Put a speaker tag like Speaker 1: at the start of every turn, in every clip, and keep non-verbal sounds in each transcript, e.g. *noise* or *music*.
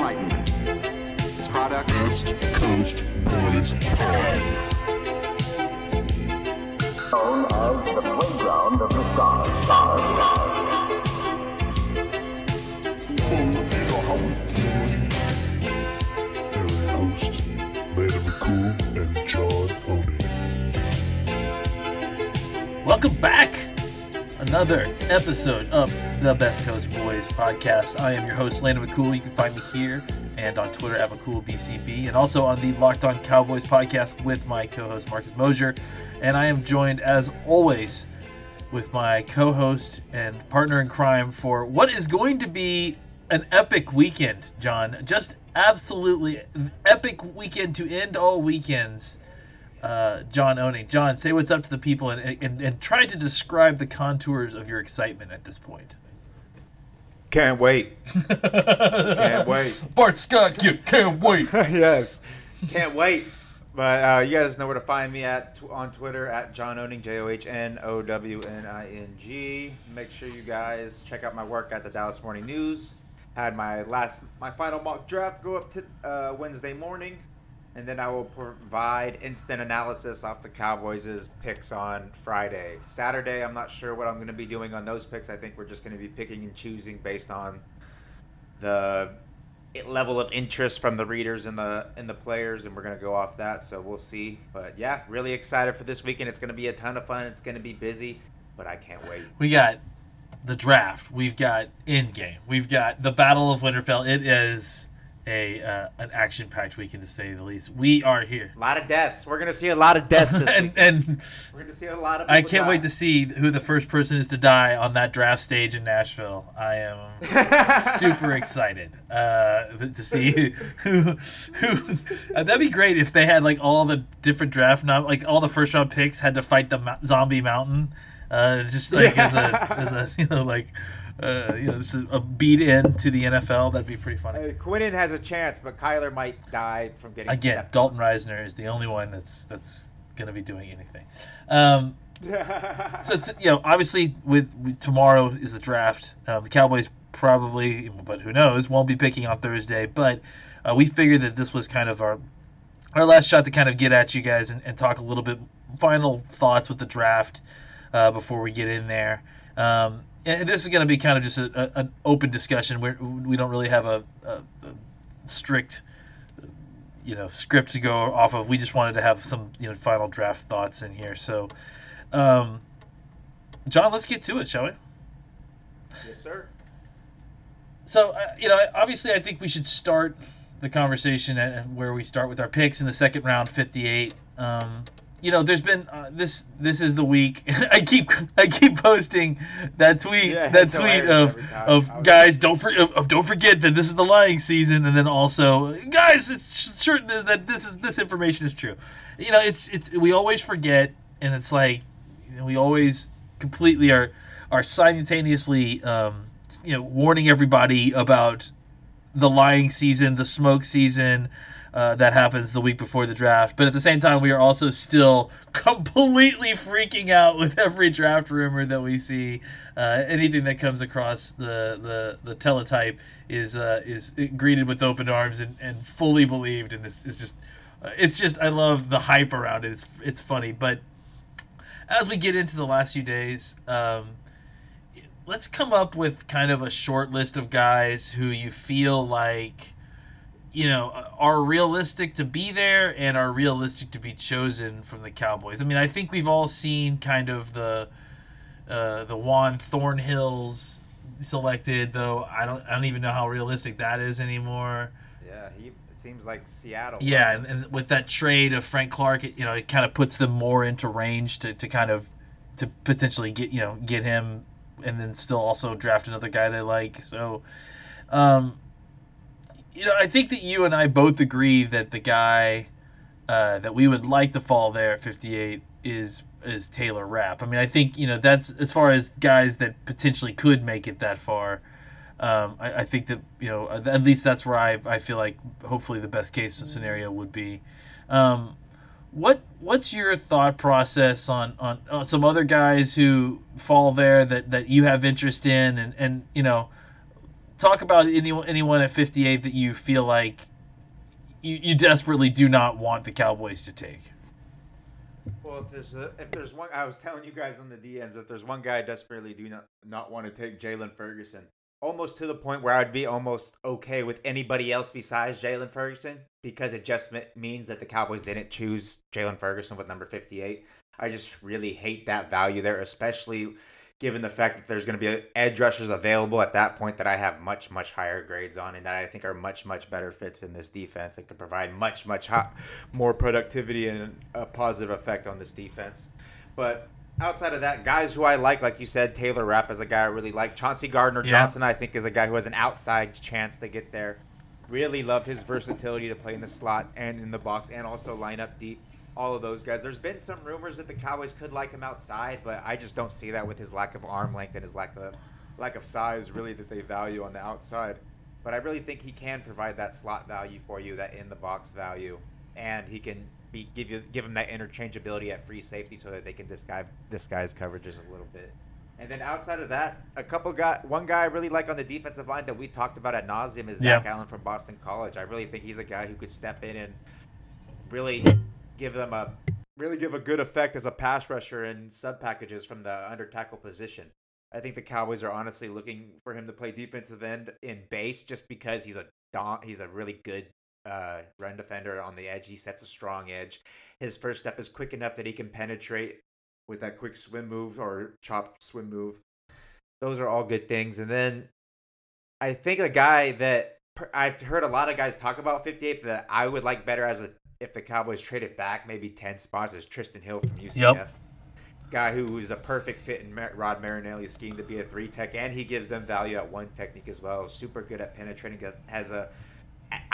Speaker 1: enlightenment. This product
Speaker 2: Best Coast Boys Pod.
Speaker 3: known as the playground of the stars. stars, stars.
Speaker 2: Oh, you know how we do it. Area host, Landon McCool and John Owning.
Speaker 4: Welcome back. Another episode of the Best Coast Boys podcast. I am your host, Landon McCool. You can find me here and on Twitter at McCoolBCB and also on the Locked On Cowboys podcast with my co host, Marcus Mosher. And I am joined, as always, with my co host and partner in crime for what is going to be an epic weekend, John. Just absolutely epic weekend to end all weekends uh, John Owning. John, say what's up to the people and, and, and try to describe the contours of your excitement at this point.
Speaker 5: Can't wait. Can't *laughs* wait.
Speaker 4: Bart Scott, you can't wait. *laughs*
Speaker 5: yes. Can't wait. But uh, you guys know where to find me at on Twitter at John Owning, J O H N O W N I N G. Make sure you guys check out my work at the Dallas Morning News. Had my last, my final mock draft go up to uh, Wednesday morning, and then I will provide instant analysis off the Cowboys' picks on Friday. Saturday, I'm not sure what I'm going to be doing on those picks. I think we're just going to be picking and choosing based on the level of interest from the readers and the and the players, and we're gonna go off that. So we'll see. But yeah, really excited for this weekend. It's gonna be a ton of fun. It's gonna be busy, but I can't wait.
Speaker 4: We got the draft. We've got in game. We've got the Battle of Winterfell. It is a uh, an action packed weekend to say the least. We are here.
Speaker 5: A lot of deaths. We're gonna see a lot of deaths this *laughs*
Speaker 4: and, and
Speaker 5: We're gonna see a lot of.
Speaker 4: I can't wait to see who the first person is to die on that draft stage in Nashville. I am *laughs* super excited uh, to see who who. Uh, that'd be great if they had like all the different draft, not like all the first round picks had to fight the mo- zombie mountain, uh, just like as a as a you know like. Uh, you know, just a, a beat in to the NFL. That'd be pretty funny.
Speaker 5: Hey, Quinnen has a chance, but Kyler might die from getting
Speaker 4: Again,
Speaker 5: stepped
Speaker 4: Dalton Risner is the only one that's that's gonna be doing anything. Um, *laughs* so it's, you know, obviously with, with tomorrow is the draft. Um, the Cowboys probably, but who knows, won't be picking on Thursday. But uh, we figured that this was kind of our our last shot to kind of get at you guys and, and talk a little bit final thoughts with the draft uh, before we get in there. Um, and this is going to be kind of just a, a, an open discussion. We're, we don't really have a, a, a strict you know script to go off of. We just wanted to have some you know final draft thoughts in here. So, um, John, let's get to it, shall we?
Speaker 5: yes, sir.
Speaker 4: So, uh, you know, obviously, I think we should start the conversation at where we start with our picks in the second round, fifty-eight. Um, you know, there's been uh, this. This is the week. *laughs* I keep I keep posting that tweet.
Speaker 5: Yeah,
Speaker 4: that
Speaker 5: it's
Speaker 4: tweet of of guys don't for, of, of don't forget that this is the lying season, and then also guys, it's certain that this is this information is true. You know, it's it's we always forget, and it's like you know, we always completely are are simultaneously um, you know warning everybody about the lying season, the smoke season uh, that happens the week before the draft. But at the same time, we are also still *laughs* completely freaking out with every draft rumor that we see. Uh, anything that comes across the the, the teletype is uh, is greeted with open arms and, and fully believed, and it's, it's just uh, it's just I love the hype around it. It's it's funny, but as we get into the last few days. Um, let's come up with kind of a short list of guys who you feel like you know are realistic to be there and are realistic to be chosen from the Cowboys. I mean, I think we've all seen kind of the uh, the Juan Thornhills selected, though I don't I don't even know how realistic that is anymore.
Speaker 5: Yeah, he. It seems like Seattle.
Speaker 4: Yeah, and, and with that trade of Frank Clark, it, you know, it kind of puts them more into range to, to kind of to potentially get you know get him, and then still also draft another guy they like. So, um, you know, I think that you and I both agree that the guy uh, that we would like to fall there at 58 is is Taylor Rapp. I mean, I think you know that's as far as guys that potentially could make it that far. Um, I, I think that you know at least that's where I, I feel like hopefully the best case scenario would be. Um, what what's your thought process on, on on some other guys who fall there that, that you have interest in and, and you know talk about anyone anyone at 58 that you feel like you, you desperately do not want the Cowboys to take.
Speaker 5: Well, if there's a, if there's one, I was telling you guys on the DMs that there's one guy I desperately do not not want to take Jaylon Ferguson. Almost to the point where I'd be almost okay with anybody else besides Jaylon Ferguson because it just me- means that the Cowboys didn't choose Jaylon Ferguson with number 58. I just really hate that value there, especially given the fact that there's going to be edge rushers available at that point that I have much, much higher grades on and that I think are much, much better fits in this defense and could provide much, much hot, more productivity and a positive effect on this defense. But outside of that, guys who I like, like you said, Taylor Rapp is a guy I really like. Chauncey Gardner
Speaker 4: Yeah.
Speaker 5: Johnson, I think, is a guy who has an outside chance to get there. Really love his versatility to play in the slot and in the box and also line up deep. All of those guys. There's been some rumors that the Cowboys could like him outside, but I just don't see that with his lack of arm length and his lack of lack of size, really, that they value on the outside. But I really think he can provide that slot value for you, that in the box value, and he can be give you give him that interchangeability at free safety so that they can disguise disguise coverages a little bit. And then outside of that, a couple guy, one guy I really like on the defensive line that we talked about at nauseum is Zach
Speaker 4: Yeah.
Speaker 5: Allen from Boston College. I really think he's a guy who could step in and really give them a really give a good effect as a pass rusher in sub packages from the under tackle position. I think the Cowboys are honestly looking for him to play defensive end in base just because he's a he's a really good uh, run defender on the edge. He sets a strong edge. His first step is quick enough that he can penetrate with that quick swim move or chop swim move. Those are all good things. And then I think a guy that I've heard a lot of guys talk about 58 that I would like better as a if the Cowboys traded back maybe 10 spots is Trysten Hill from UCF. Guy who is a perfect fit in Rod Marinelli's scheme to be a three tech, and he gives them value at one technique as well. Super good at penetrating, has- a-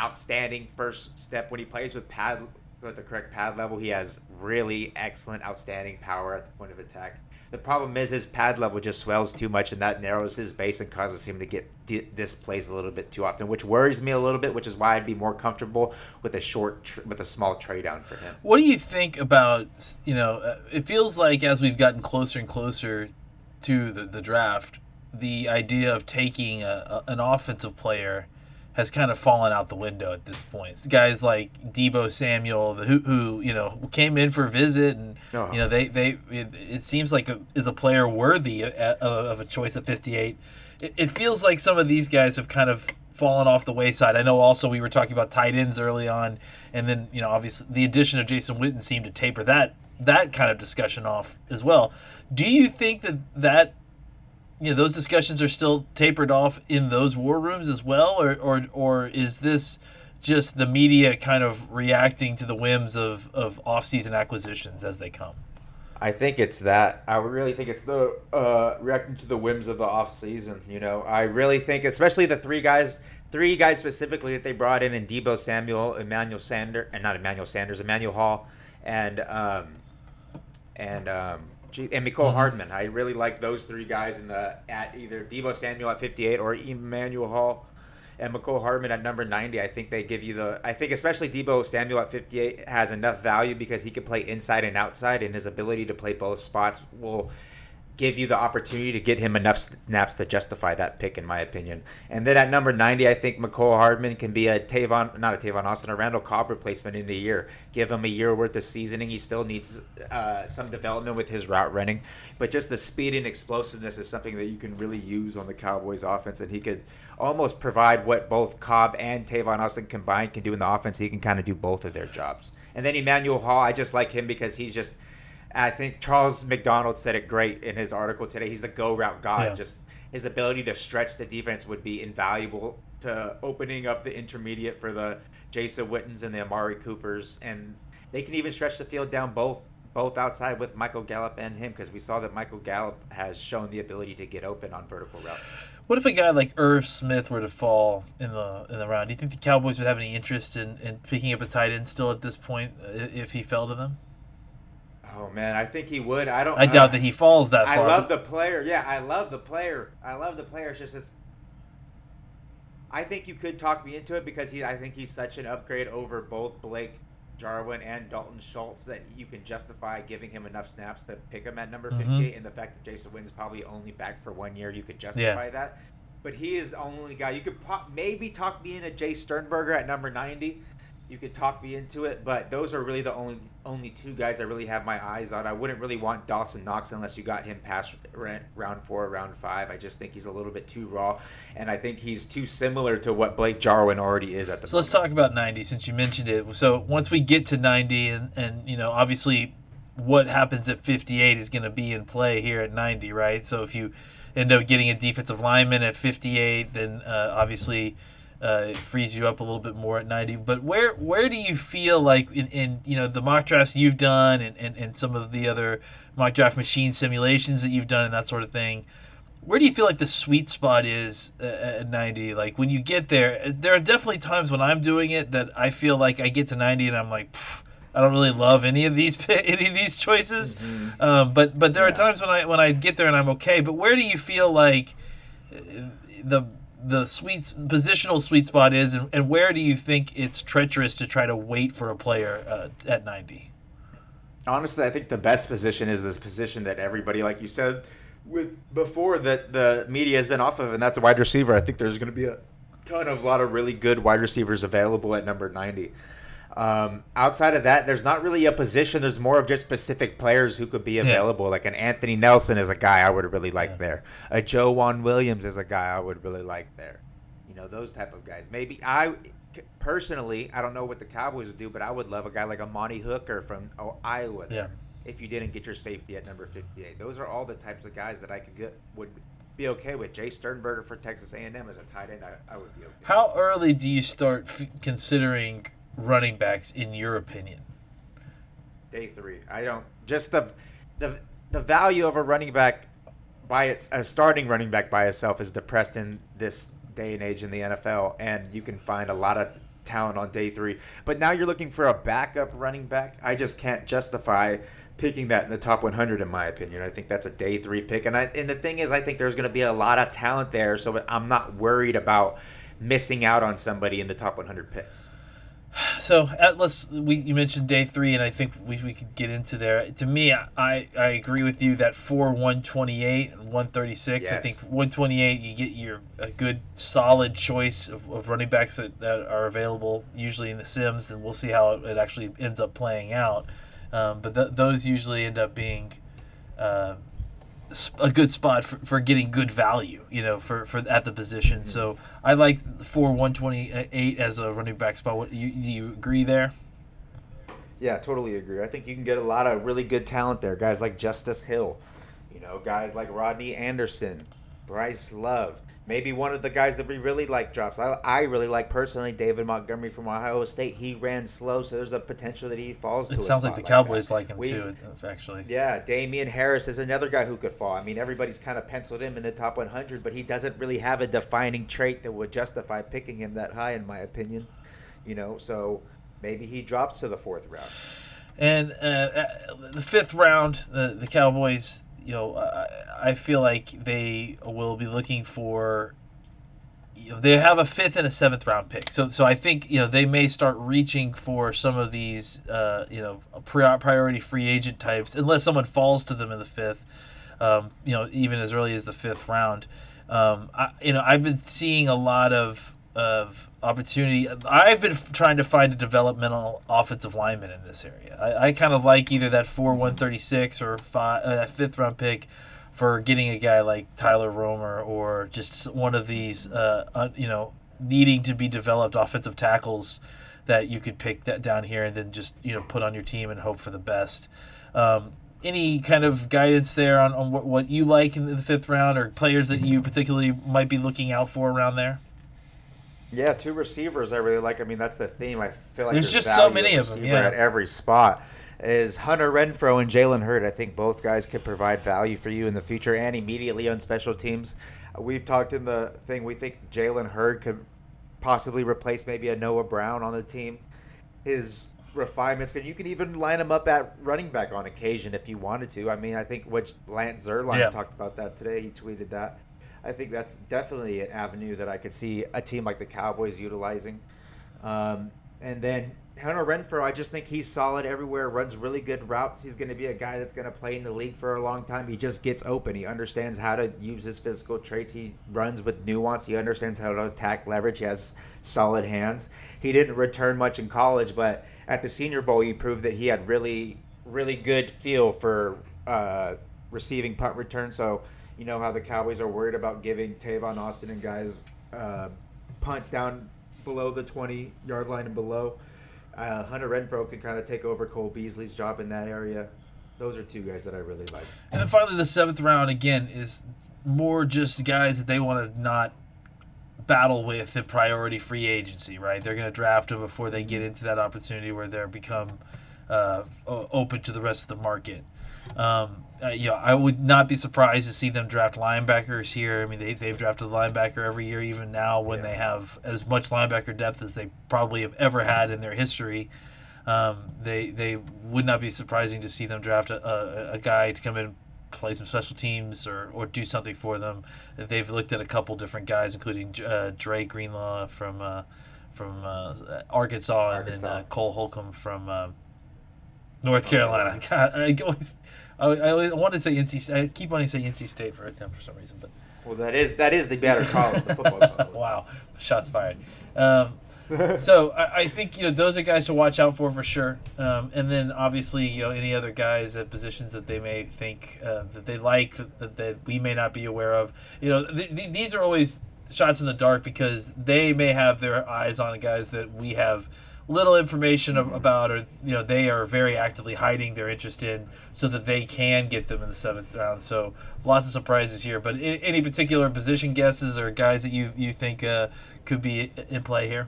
Speaker 5: outstanding first step when he plays with pad with the correct pad level. He has really excellent, outstanding power at the point of attack. The problem is his pad level just swells too much, and that narrows his base and causes him to get di- plays a little bit too often, which worries me a little bit. Which is why I'd be more comfortable with a short, tr- with a small trade down for him.
Speaker 4: What do you think about you know? uh, It feels like as we've gotten closer and closer to the, the draft, the idea of taking a, a, an offensive player has kind of fallen out the window at this point. Guys like Deebo Samuel, the, who, who you know came in for a visit, and
Speaker 5: Oh.
Speaker 4: you know they they it, it seems like a, is a player worthy of, of a choice at 58. It, it feels like some of these guys have kind of fallen off the wayside. I know also we were talking about tight ends early on, and then you know obviously the addition of Jason Witten seemed to taper that that kind of discussion off as well. Do you think that that you know those discussions are still tapered off in those war rooms as well, or or or is this just the media kind of reacting to the whims of of off-season acquisitions as they come?
Speaker 5: I think it's that. I really think it's the uh, reacting to the whims of the off season. You know, I really think, especially the three guys, three guys specifically that they brought in, in Deebo Samuel, Emmanuel Sanders, and not Emmanuel Sanders, Emmanuel Hall, and um, and um, gee, and Mecole Hardman. I really like those three guys in the at either Deebo Samuel at 58 or Emmanuel Hall and Mecole Hardman at number 90. I think they give you the. I think especially Deebo Samuel at 58 has enough value because he can play inside and outside, and his ability to play both spots will give you the opportunity to get him enough snaps to justify that pick, in my opinion. And then at number 90, I think Mecole Hardman can be a Tavon, not a Tavon Austin, a Randall Cobb replacement in a year. Give him a year worth of seasoning. He still needs uh, some development with his route running, but just the speed and explosiveness is something that you can really use on the Cowboys offense, and he could almost provide what both Cobb and Tavon Austin combined can do in the offense. He can kind of do both of their jobs. And then Emmanuel Hall, I just like him because he's just I think Charles McDonald said it great in his article today. He's the go route god.
Speaker 4: Yeah.
Speaker 5: Just his ability to stretch the defense would be invaluable to opening up the intermediate for the Jason Wittens and the Amari Coopers, and they can even stretch the field down both both outside with Michael Gallup and him because we saw that Michael Gallup has shown the ability to get open on vertical routes.
Speaker 4: What if a guy like Irv Smith were to fall in the in the round? Do you think the Cowboys would have any interest in, in picking up a tight end still at this point if he fell to them?
Speaker 5: Oh man, I think he would. I don't.
Speaker 4: I doubt that he falls that far.
Speaker 5: I love the player. Yeah, I love the player. I love the player. It's just it's, I think you could talk me into it because he. I think he's such an upgrade over both Blake Jarwin and Dalton Schultz that you can justify giving him enough snaps to pick him at number
Speaker 4: Mhm.
Speaker 5: 58. And the fact that Jason Witten's probably only back for one year, you could justify that. but he is the only guy you could pro- maybe talk me into Jace Sternberger at number 90. You could talk me into it, but those are really the only only two guys I really have my eyes on. I wouldn't really want Dawson Knox unless you got him past round four, round five. I just think he's a little bit too raw, and I think he's too similar to what Blake Jarwin already is at the.
Speaker 4: So let's talk about 90 since you mentioned it. So once we get to 90, and, and you know, obviously what happens at 58 is going to be in play here at 90, right? So if you end up getting a defensive lineman at 58, then uh, obviously uh, it frees you up a little bit more at 90. But where where do you feel like in, in you know the mock drafts you've done and, and, and some of the other mock draft machine simulations that you've done and that sort of thing? Where do you feel like the sweet spot is uh, at 90? Like when you get there, there are definitely times when I'm doing it that I feel like I get to 90 and I'm like, I don't really love any of these *laughs* any of these choices. Um, but but there are times when I when I get there and I'm okay. But where do you feel like uh, the the sweet positional sweet spot is, and, and where do you think it's treacherous to try to wait for a player uh, at 90?
Speaker 5: Honestly, I think the best position is this position that everybody, like you said, with before that the media has been off of, and that's a wide receiver. I think there's going to be a ton of lot of really good wide receivers available at number ninety. Um, outside of that, there's not really a position. There's more of just specific players who could be available. Like an Anthony Nelson is a guy I would really like
Speaker 4: Yeah.
Speaker 5: there. A Joejuan Williams is a guy I would really like there. You know those type of guys. Maybe I personally, I don't know what the Cowboys would do, but I would love a guy like a Amani Hooker from oh, Iowa. there,
Speaker 4: Yeah.
Speaker 5: If you didn't get your safety at number 58, those are all the types of guys that I could get would be okay with. Jace Sternberger for Texas A&M as a tight end, I, I would be okay.
Speaker 4: How early do you start f- considering running backs, in your opinion?
Speaker 5: Day three. I don't just the the the value of a running back by its a starting running back by itself is depressed in this day and age in the NFL, and you can find a lot of talent on day three. But now you're looking for a backup running back. I just can't justify picking that in the top 100 in my opinion. I think that's a day three pick, and I and the thing is, I think there's going to be a lot of talent there, so I'm not worried about missing out on somebody in the top 100 picks.
Speaker 4: So Atlas, we you mentioned day three, and I think we, we could get into there. To me, I, I agree with you that for one twenty eight and one thirty six. I think one twenty eight you get your a good solid choice of, of running backs that, that are available usually in the Sims, and we'll see how it, it actually ends up playing out. Um, but th- those usually end up being uh, a good spot for, for getting good value, you know, for, for at the position. Mm-hmm. So I like for one twenty eight as a running back spot. What you do you agree there?
Speaker 5: Yeah, totally agree. I think you can get a lot of really good talent there. Guys like Justice Hill, you know, guys like Rodney Anderson, Bryce Love. Maybe one of the guys that we really like drops. I, I really like personally David Montgomery from Ohio State. He ran slow, so there's a potential that he falls to
Speaker 4: It
Speaker 5: a
Speaker 4: sounds like the Cowboys
Speaker 5: that.
Speaker 4: like him
Speaker 5: We-
Speaker 4: too, actually.
Speaker 5: Yeah, Damien Harris is another guy who could fall. I mean, everybody's kind of penciled him in the top 100, but he doesn't really have a defining trait that would justify picking him that high, in my opinion. You know, so maybe he drops to the fourth round.
Speaker 4: And uh, uh, the fifth round, the the Cowboys, you know, I, I feel like they will be looking for. You know, they have a fifth and a seventh round pick, so so I think you know they may start reaching for some of these uh, you know pri- priority free agent types, unless someone falls to them in the fifth. Um, you know, even as early as the fifth round. Um, I, you know, I've been seeing a lot of of opportunity. I've been trying to find a developmental offensive lineman in this area. I, I kind of like either that four one thirty six or five, uh, that fifth round pick for getting a guy like Tyler Roemer or just one of these, uh, un, you know, needing to be developed offensive tackles that you could pick that down here and then just you know put on your team and hope for the best. Um, any kind of guidance there on, on what, what you like in the fifth round or players that you particularly might be looking out for around there?
Speaker 5: Yeah, two receivers I really like. I mean, that's the theme. I feel like
Speaker 4: There's just so many of them, yeah.
Speaker 5: At every spot is Hunter Renfrow and Jalen Hurd. I think both guys could provide value for you in the future and immediately on special teams. We've talked in the thing. We think Jalen Hurd could possibly replace maybe a Noah Brown on the team. His refinements, and you can even line him up at running back on occasion if you wanted to. I mean, I think what Lance Zierlein
Speaker 4: Yeah.
Speaker 5: talked about that today. He tweeted that. I think that's definitely an avenue that I could see a team like the Cowboys utilizing. Um, and then Hunter Renfrow, I just think he's solid everywhere. Runs really good routes. He's going to be a guy that's going to play in the league for a long time. He just gets open. He understands how to use his physical traits. He runs with nuance. He understands how to attack leverage. He has solid hands. He didn't return much in college, but at the Senior Bowl, he proved that he had really, really good feel for uh, receiving punt return. So you know how the Cowboys are worried about giving Tavon Austin and guys uh, punts down below the 20 yard line and below. Uh, Hunter Renfrow can kind of take over Cole Beasley's job in that area. Those are two guys that I really like.
Speaker 4: And then finally, the seventh round again is more just guys that they want to not battle with in priority free agency, right? They're going to draft them before they get into that opportunity where they're become uh, open to the rest of the market. Um, uh, you know, I would not be surprised to see them draft linebackers here. I mean, they, they've drafted a linebacker every year, even now when
Speaker 5: Yeah.
Speaker 4: they have as much linebacker depth as they probably have ever had in their history. Um, they they would not be surprising to see them draft a, a, a guy to come in and play some special teams or, or do something for them. They've looked at a couple different guys, including uh, Dre Greenlaw from uh, from uh, Arkansas, and then uh, Cole Holcomb from uh, North Carolina. *laughs* God, I always, I, I wanted to say NC. I keep wanting to say NC State for them for some reason, but
Speaker 5: Well, that is that is the better *laughs* college, the football college.
Speaker 4: wow, shots fired. Um, so I, I think you know those are guys to watch out for for sure. Um, and then obviously you know any other guys at positions that they may think uh, that they like that, that, that we may not be aware of. You know th- th- these are always shots in the dark because they may have their eyes on guys that we have little information ab- about or you know they are very actively hiding their interest in so that they can get them in the seventh round so lots of surprises here but any particular position guesses or guys that you you think uh, could be in play here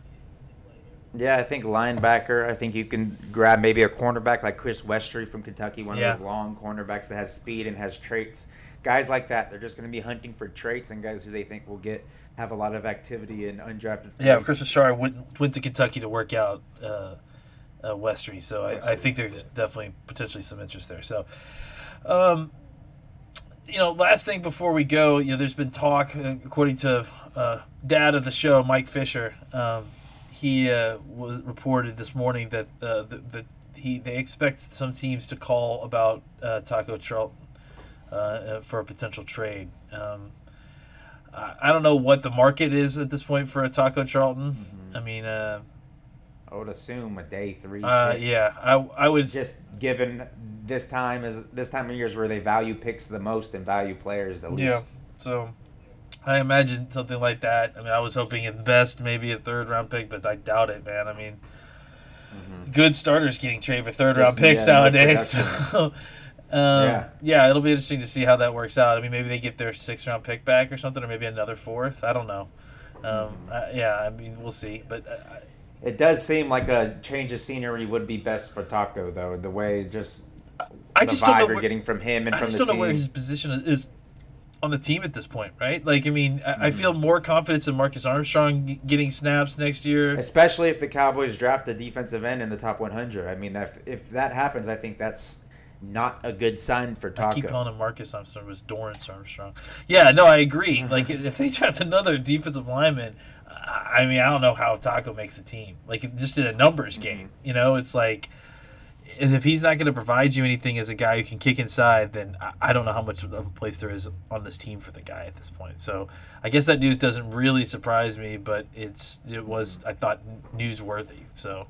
Speaker 5: Yeah, I think linebacker. I think you can grab maybe a cornerback like Chris Westry from Kentucky, one
Speaker 4: Yeah.
Speaker 5: of those long cornerbacks that has speed and has traits. Guys like that, they're just going to be hunting for traits and guys who they think will get have a lot of activity and undrafted. free
Speaker 4: yeah chris Bashar went, went to kentucky to work out uh, uh, westry so I, I think there's definitely potentially some interest there so um, you know, last thing before we go, you know, there's been talk, uh, according to uh, dad of the show, Mike Fisher. Um, he uh, was reported this morning that uh, that, that he they expect some teams to call about uh, Taco Charlton uh, uh, for a potential trade. Um, I, don't know what the market is at this point for a Taco Charlton. I mean, uh,
Speaker 5: I would assume a day three.
Speaker 4: uh, yeah, I I would
Speaker 5: Just given this time is this time of year is where they value picks the most and value players the least.
Speaker 4: Yeah. So I imagine something like that. I mean, I was hoping at best maybe a third round pick, but I doubt it, man. I mean, good starters getting traded for third round
Speaker 5: Mm-hmm.
Speaker 4: Picks
Speaker 5: yeah,
Speaker 4: nowadays. So, *laughs* um,
Speaker 5: Yeah.
Speaker 4: yeah. it'll be interesting to see how that works out. I mean, maybe they get their sixth round pick back or something, or maybe another fourth. I don't know. Um,
Speaker 5: Mm-hmm.
Speaker 4: uh, yeah, I mean, we'll see. But uh,
Speaker 5: It does seem like a change of scenery would be best for Taco though. The way just
Speaker 4: I
Speaker 5: the
Speaker 4: just
Speaker 5: vibe
Speaker 4: don't know where,
Speaker 5: getting from him and
Speaker 4: I
Speaker 5: from
Speaker 4: just
Speaker 5: the
Speaker 4: don't know where his position is on the team at this point, right? Like, I mean, I,
Speaker 5: Mm-hmm.
Speaker 4: I feel more confidence in Marcus Armstrong getting snaps next year.
Speaker 5: Especially if the Cowboys draft a defensive end in the top 100. I mean, if, if that happens, I think that's not a good sign for Taco.
Speaker 4: I keep calling him Marcus Armstrong. It was Dorance Armstrong. Yeah, no, I agree. *laughs* Like if they draft another defensive lineman, I mean, I don't know how Taco makes a team. Like just in a numbers
Speaker 5: Mm-hmm.
Speaker 4: game, you know, it's like if he's not going to provide you anything as a guy who can kick inside, then I- I don't know how much of a place there is on this team for the guy at this point. So I guess that news doesn't really surprise me, but it's it was I thought newsworthy. So.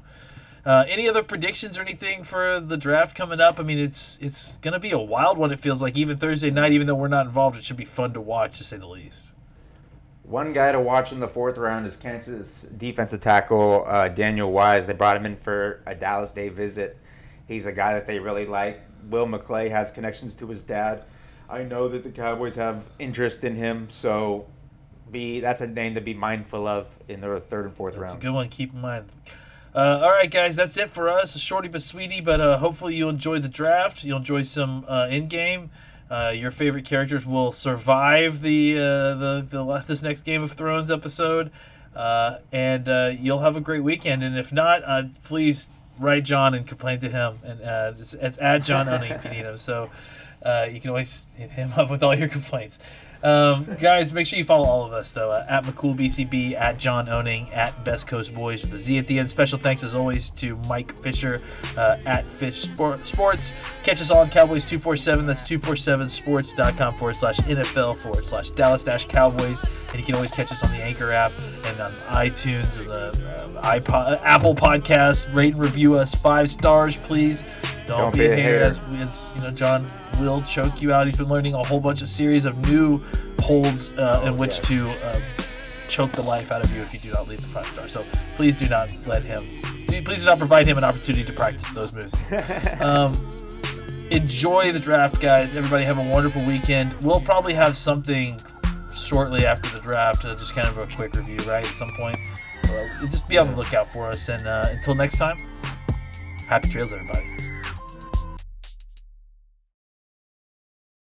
Speaker 4: Uh, any other predictions or anything for the draft coming up? I mean, it's it's gonna be a wild one. It feels like even Thursday night, even though we're not involved, it should be fun to watch, to say the least.
Speaker 5: One guy to watch in the fourth round is Kansas defensive tackle uh, Daniel Wise. They brought him in for a Dallas Day visit. He's a guy that they really like. Will McClay has connections to his dad. I know that the Cowboys have interest in him, so be that's a name to be mindful of in the third and fourth round.
Speaker 4: It's a good one. Keep in mind. Uh, all right, guys, that's it for us. Shorty but sweetie, but uh, hopefully you enjoyed the draft. You'll enjoy some uh, in game. Uh, your favorite characters will survive the uh, the, the this next Game of Thrones episode, uh, and uh, you'll have a great weekend. And if not, uh, please write John and complain to him. And uh, it's, it's at John Owning if you need him. So uh, you can always hit him up with all your complaints. Um, guys, make sure you follow all of us though uh, at McCoolBCB, at John Owning, at Best Coast Boys with a Z at the end. Special thanks as always to Mike Fisher uh, at Fish Sport, Sports. Catch us all on Cowboys 247. That's 247sports.com forward slash NFL forward slash Dallas dash Cowboys. And you can always catch us on the Anchor app and on iTunes and the uh, iPod, Apple Podcasts. Rate and review us five stars, please. Don't,
Speaker 5: Don't
Speaker 4: be,
Speaker 5: be
Speaker 4: a hater, as, as you know. John will choke you out. He's been learning a whole bunch of series of new holds uh, in which to um, choke the life out of you if you do not leave the five star. So please do not let him. Please do not provide him an opportunity to practice those moves. *laughs* Um, enjoy the draft, guys. Everybody have a wonderful weekend. We'll probably have something shortly after the draft, uh, just kind of a quick review, right? At some point. Well, just be on the lookout for us. And uh, until next time, happy trails, everybody.